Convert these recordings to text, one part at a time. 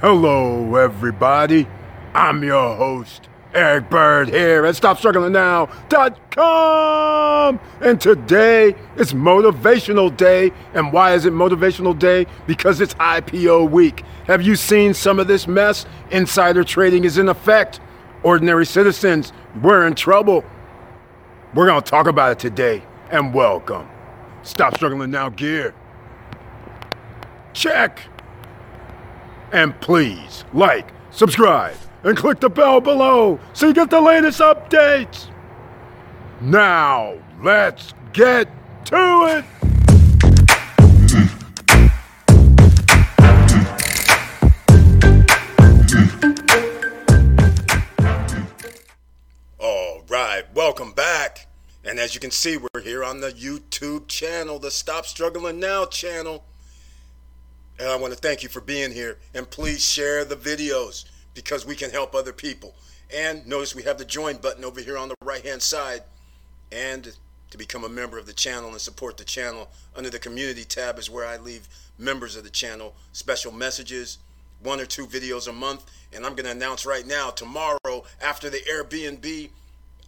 Hello, everybody. I'm your host, Eric Bird here at StopStrugglingNow.com. And today is Motivational Day. And why is it Motivational Day? Because it's IPO week. Have you seen some of this mess? Insider trading is in effect. Ordinary citizens, we're in trouble. We're going to talk about it today. And welcome. Stop Struggling Now gear. Check. And please like, subscribe, and click the bell below so you get the latest updates. Now, let's get to it. All right, welcome back. And as you can see, we're here on the YouTube channel, the Stop Struggling Now channel. And I want to thank you for being here. And please share the videos because we can help other people. And notice we have the join button over here on the right hand side. And to become a member of the channel and support the channel, under the community tab is where I leave members of the channel special messages, one or two videos a month. And I'm going to announce right now, tomorrow, after the Airbnb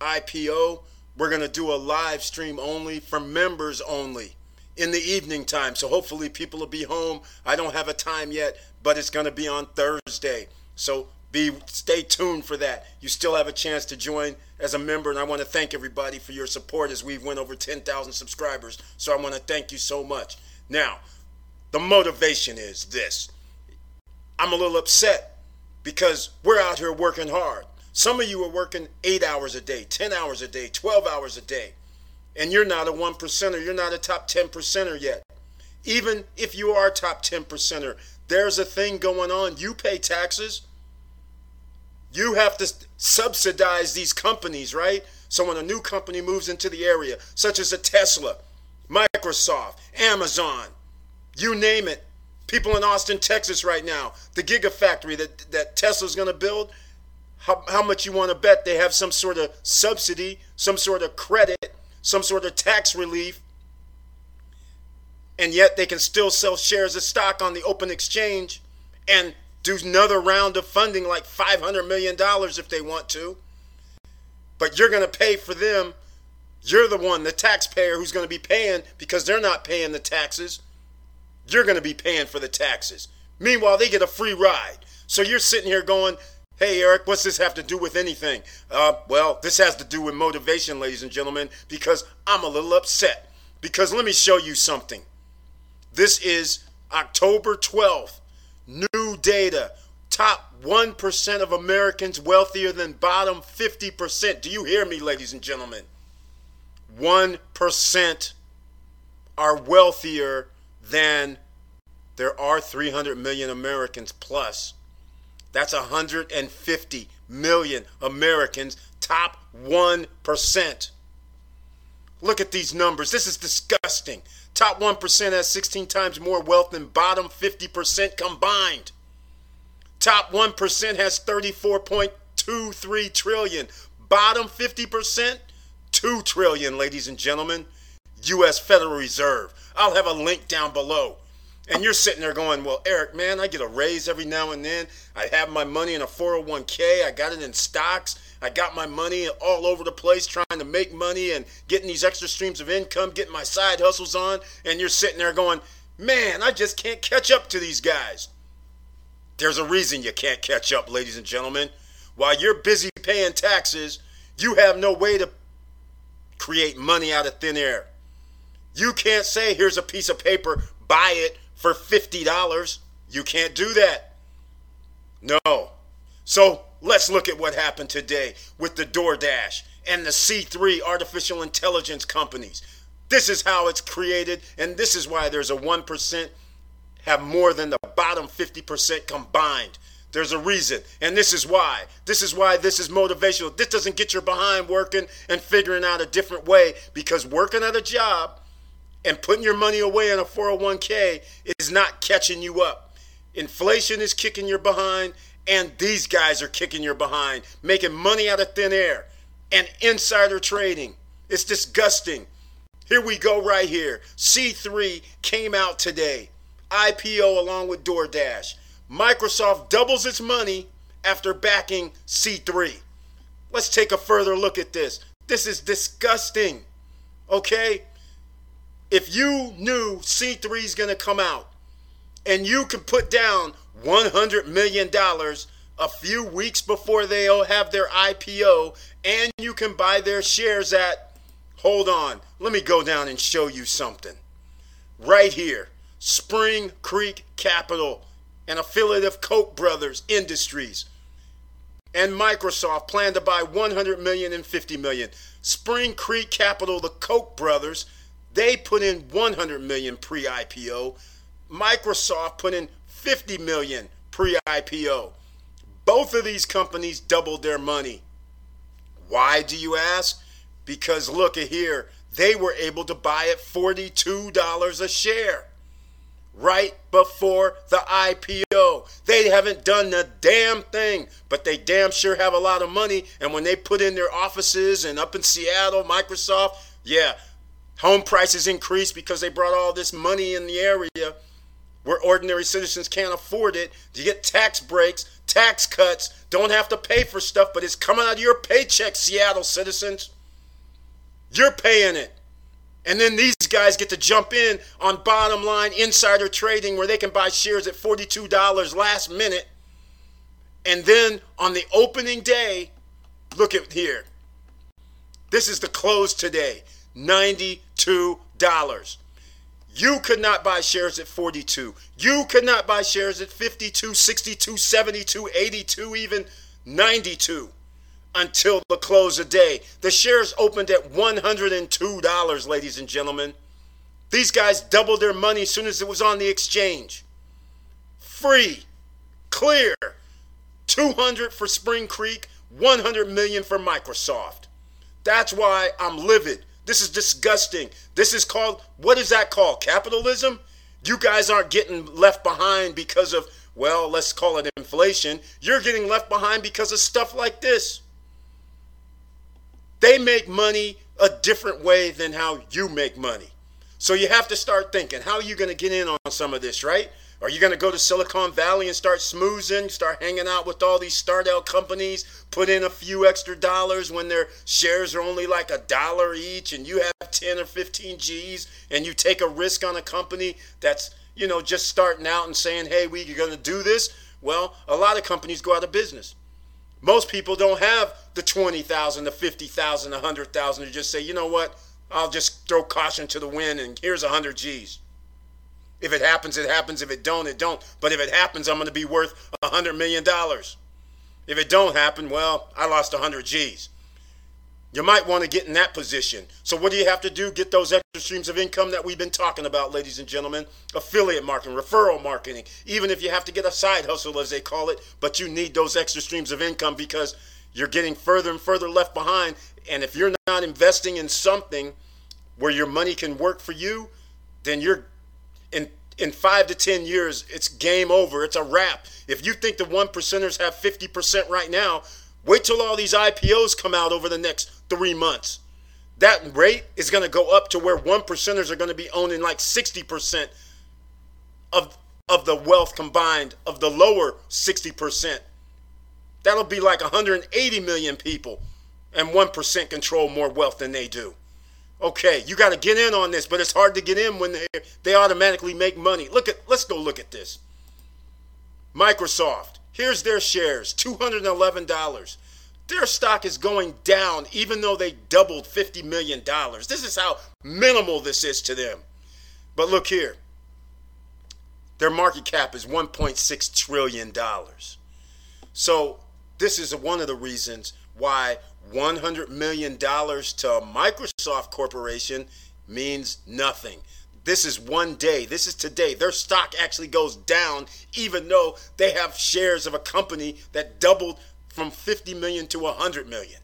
IPO, we're going to do a live stream only for members only in the evening time. So hopefully people will be home. I don't have a time yet, but it's going to be on Thursday. So be stay tuned for that. You still have a chance to join as a member and I want to thank everybody for your support as we've went over 10,000 subscribers. So I want to thank you so much. Now, the motivation is this. I'm a little upset because we're out here working hard. Some of you are working 8 hours a day, 10 hours a day, 12 hours a day and you're not a one percenter, you're not a top 10 percenter yet. Even if you are a top 10 percenter, there's a thing going on. You pay taxes. You have to subsidize these companies, right? So when a new company moves into the area, such as a Tesla, Microsoft, Amazon, you name it, people in Austin, Texas right now, the Gigafactory that, that Tesla's going to build, how, how much you want to bet they have some sort of subsidy, some sort of credit some sort of tax relief, and yet they can still sell shares of stock on the open exchange and do another round of funding like $500 million if they want to. But you're going to pay for them. You're the one, the taxpayer, who's going to be paying because they're not paying the taxes. You're going to be paying for the taxes. Meanwhile, they get a free ride. So you're sitting here going, Hey, Eric, what's this have to do with anything? Uh, well, this has to do with motivation, ladies and gentlemen, because I'm a little upset. Because let me show you something. This is October 12th. New data. Top 1% of Americans wealthier than bottom 50%. Do you hear me, ladies and gentlemen? 1% are wealthier than there are 300 million Americans plus. That's 150 million Americans, top 1%. Look at these numbers. This is disgusting. Top 1% has 16 times more wealth than bottom 50% combined. Top 1% has 34.23 trillion. Bottom 50%, 2 trillion, ladies and gentlemen. US Federal Reserve. I'll have a link down below. And you're sitting there going, Well, Eric, man, I get a raise every now and then. I have my money in a 401k. I got it in stocks. I got my money all over the place trying to make money and getting these extra streams of income, getting my side hustles on. And you're sitting there going, Man, I just can't catch up to these guys. There's a reason you can't catch up, ladies and gentlemen. While you're busy paying taxes, you have no way to create money out of thin air. You can't say, Here's a piece of paper, buy it for $50. You can't do that. No. So let's look at what happened today with the DoorDash and the C3 artificial intelligence companies. This is how it's created, and this is why there's a 1% have more than the bottom 50% combined. There's a reason, and this is why. This is why this is motivational. This doesn't get your behind working and figuring out a different way because working at a job and putting your money away in a 401k is not catching you up. Inflation is kicking your behind, and these guys are kicking your behind, making money out of thin air and insider trading. It's disgusting. Here we go, right here. C3 came out today, IPO along with DoorDash. Microsoft doubles its money after backing C3. Let's take a further look at this. This is disgusting. Okay? If you knew C3 is going to come out and you can put down $100 million a few weeks before they'll have their IPO and you can buy their shares at, hold on, let me go down and show you something. Right here, Spring Creek Capital, an affiliate of Koch Brothers Industries and Microsoft plan to buy 100 million and 50 million. Spring Creek Capital, the Koch brothers, they put in 100 million pre-IPO. Microsoft put in 50 million pre-IPO. Both of these companies doubled their money. Why do you ask? Because look at here, they were able to buy at $42 a share right before the IPO. They haven't done a damn thing, but they damn sure have a lot of money. And when they put in their offices and up in Seattle, Microsoft, yeah, home prices increased because they brought all this money in the area where ordinary citizens can't afford it. You get tax breaks, tax cuts, don't have to pay for stuff, but it's coming out of your paycheck, Seattle citizens. You're paying it. And then these guys get to jump in on bottom line insider trading where they can buy shares at $42 last minute. And then on the opening day, look at here. This is the close today $92. You could not buy shares at 42. You could not buy shares at 52, 62, 72, 82, even 92 until the close of day. The shares opened at $102, ladies and gentlemen. These guys doubled their money as soon as it was on the exchange. Free, clear. 200 for Spring Creek, 100 million for Microsoft. That's why I'm livid. This is disgusting. This is called what is that called? Capitalism? You guys aren't getting left behind because of well, let's call it inflation. You're getting left behind because of stuff like this. They make money a different way than how you make money. So you have to start thinking, how are you going to get in on some of this, right? Are you going to go to Silicon Valley and start smoozing, start hanging out with all these startup companies, put in a few extra dollars when their shares are only like a dollar each and you have 10 or 15 G's and you take a risk on a company that's, you know, just starting out and saying, hey, we're going to do this? Well, a lot of companies go out of business. Most people don't have the 20,000, the 50,000, the 100,000 to just say, you know what, I'll just throw caution to the wind and here's 100 G's. If it happens, it happens. If it don't, it don't. But if it happens, I'm going to be worth a $100 million. If it don't happen, well, I lost a 100 G's. You might want to get in that position. So what do you have to do? Get those extra streams of income that we've been talking about, ladies and gentlemen. Affiliate marketing, referral marketing. Even if you have to get a side hustle, as they call it, but you need those extra streams of income because you're getting further and further left behind. And if you're not investing in something where your money can work for you, then you're in in five to ten years, it's game over. It's a wrap. If you think the one percenters have 50% right now, wait till all these IPOs come out over the next three months. That rate is going to go up to where one percenters are going to be owning like 60% of, of the wealth combined of the lower 60%. That'll be like 180 million people, and 1% control more wealth than they do. Okay, you got to get in on this, but it's hard to get in when they, they automatically make money. Look at let's go look at this. Microsoft, here's their shares, $211 their stock is going down even though they doubled $50 million. This is how minimal this is to them. But look here their market cap is $1.6 trillion. So, this is one of the reasons why $100 million to Microsoft Corporation means nothing. This is one day. This is today. Their stock actually goes down, even though they have shares of a company that doubled from 50 million to 100 million.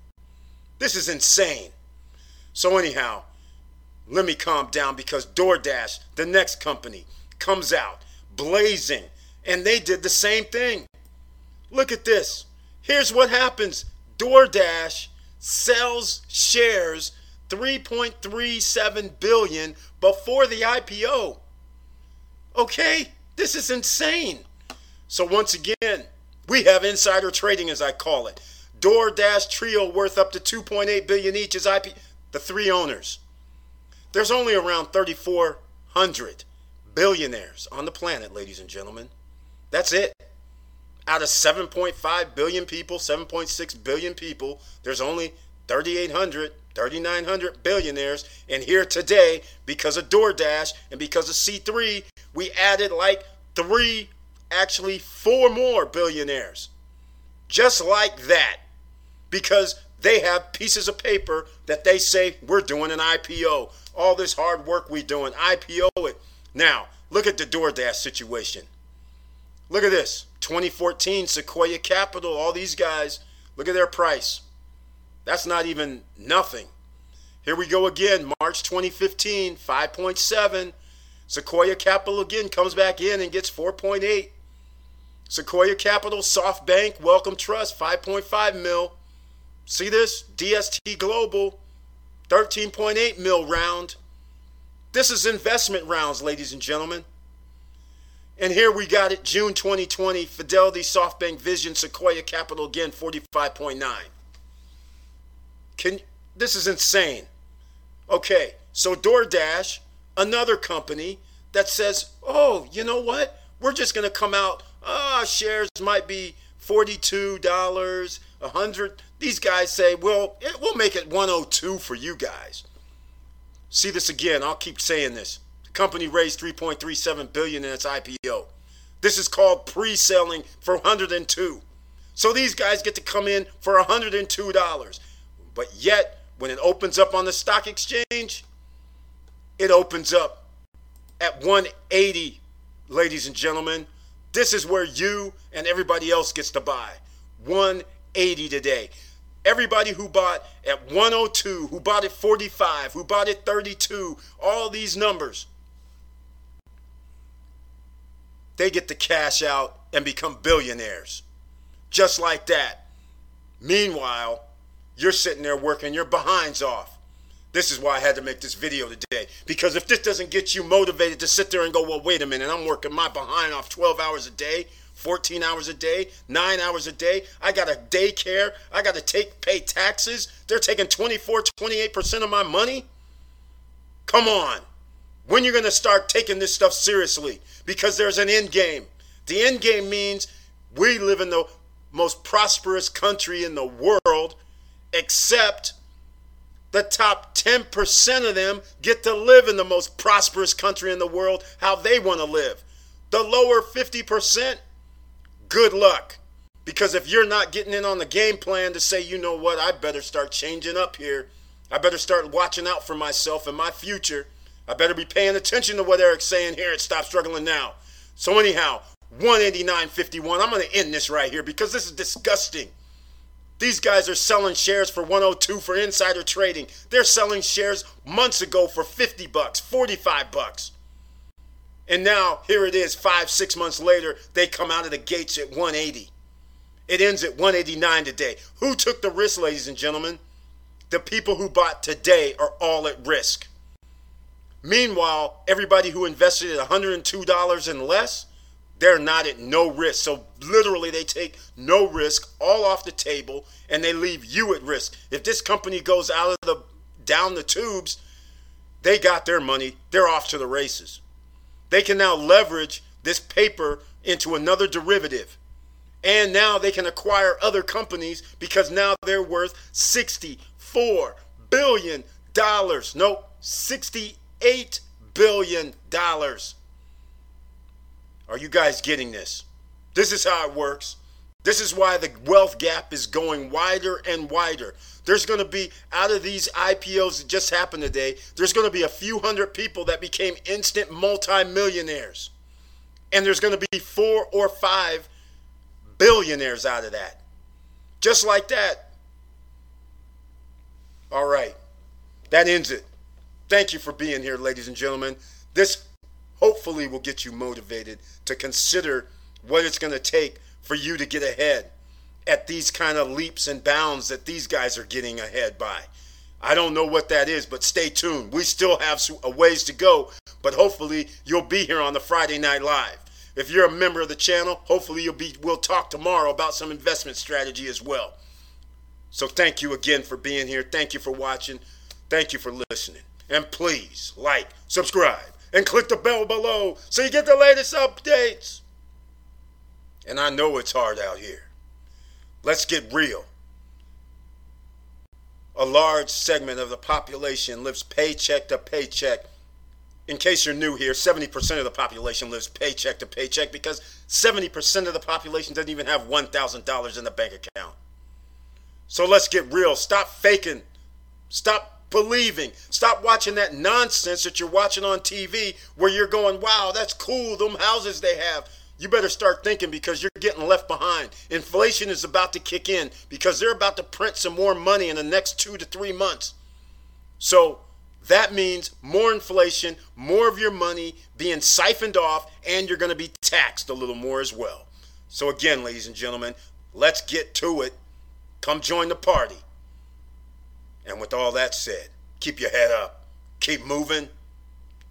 This is insane. So, anyhow, let me calm down because DoorDash, the next company, comes out blazing, and they did the same thing. Look at this. Here's what happens DoorDash sells shares 3.37 billion before the IPO. Okay? This is insane. So once again, we have insider trading, as I call it. DoorDash Trio worth up to 2.8 billion each is IP. The three owners. There's only around 3,400 billionaires on the planet, ladies and gentlemen. That's it. Out of 7.5 billion people, 7.6 billion people, there's only 3,800, 3,900 billionaires. And here today, because of DoorDash and because of C3, we added like three, actually four more billionaires. Just like that. Because they have pieces of paper that they say we're doing an IPO. All this hard work we're doing, IPO it. Now, look at the DoorDash situation. Look at this 2014 Sequoia Capital, all these guys, look at their price. That's not even nothing. Here we go again, March 2015, 5.7. Sequoia Capital again comes back in and gets 4.8. Sequoia Capital, SoftBank, Wellcome Trust, 5.5 mil. See this? DST Global, 13.8 mil round. This is investment rounds, ladies and gentlemen. And here we got it, June 2020, Fidelity, SoftBank, Vision, Sequoia Capital again, 45.9. Can this is insane. Okay, so DoorDash, another company that says, "Oh, you know what? We're just going to come out. Ah, shares might be $42, 100 these guys say, well, we'll make it 102 for you guys. See this again. I'll keep saying this. Company raised 3.37 billion in its IPO. This is called pre-selling for 102. So these guys get to come in for $102. But yet, when it opens up on the stock exchange, it opens up at 180, ladies and gentlemen. This is where you and everybody else gets to buy. 180 today. Everybody who bought at 102, who bought at 45, who bought at 32, all these numbers, they get to cash out and become billionaires. Just like that. Meanwhile, you're sitting there working your behinds off. This is why I had to make this video today. Because if this doesn't get you motivated to sit there and go, well, wait a minute, I'm working my behind off 12 hours a day, 14 hours a day, nine hours a day. I got a daycare. I got to take pay taxes. They're taking 24, 28% of my money. Come on. When you're going to start taking this stuff seriously? Because there's an end game. The end game means we live in the most prosperous country in the world, except the top 10% of them get to live in the most prosperous country in the world how they want to live. The lower 50% good luck. Because if you're not getting in on the game plan to say, you know what, I better start changing up here. I better start watching out for myself and my future. I better be paying attention to what Eric's saying here and stop struggling now. So anyhow, 189.51. I'm going to end this right here because this is disgusting. These guys are selling shares for 102 for insider trading. They're selling shares months ago for 50 bucks, 45 bucks. And now here it is, five, six months later, they come out of the gates at 180. It ends at 189 today. Who took the risk, ladies and gentlemen? The people who bought today are all at risk. Meanwhile, everybody who invested at $102 and less, they're not at no risk. So literally, they take no risk, all off the table, and they leave you at risk. If this company goes out of the down the tubes, they got their money. They're off to the races. They can now leverage this paper into another derivative. And now they can acquire other companies because now they're worth $64 billion. Nope, $68 billion. Are you guys getting this? This is how it works. This is why the wealth gap is going wider and wider. There's going to be, out of these IPOs that just happened today, there's going to be a few hundred people that became instant multimillionaires. And there's going to be four or five billionaires out of that. Just like that. All right. That ends it. Thank you for being here, ladies and gentlemen. This hopefully will get you motivated to consider what it's going to take for you to get ahead at these kind of leaps and bounds that these guys are getting ahead by. I don't know what that is, but stay tuned. We still have a ways to go, but hopefully you'll be here on the Friday Night Live. If you're a member of the channel, hopefully you'll be we'll talk tomorrow about some investment strategy as well. So thank you again for being here. Thank you for watching. Thank you for listening. And please like, subscribe, and click the bell below so you get the latest updates. And I know it's hard out here. Let's get real. A large segment of the population lives paycheck to paycheck. In case you're new here, 70% of the population lives paycheck to paycheck because 70% of the population doesn't even have $1,000 in the bank account. So let's get real. Stop faking. Stop believing. Stop watching that nonsense that you're watching on TV where you're going, wow, that's cool, them houses they have. You better start thinking because you're getting left behind. Inflation is about to kick in because they're about to print some more money in the next two to three months. So that means more inflation, more of your money being siphoned off, and you're going to be taxed a little more as well. So, again, ladies and gentlemen, let's get to it. Come join the party. And with all that said, keep your head up, keep moving,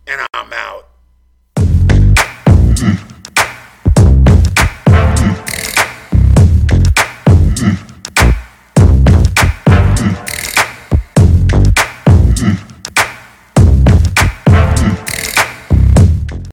and I'm out.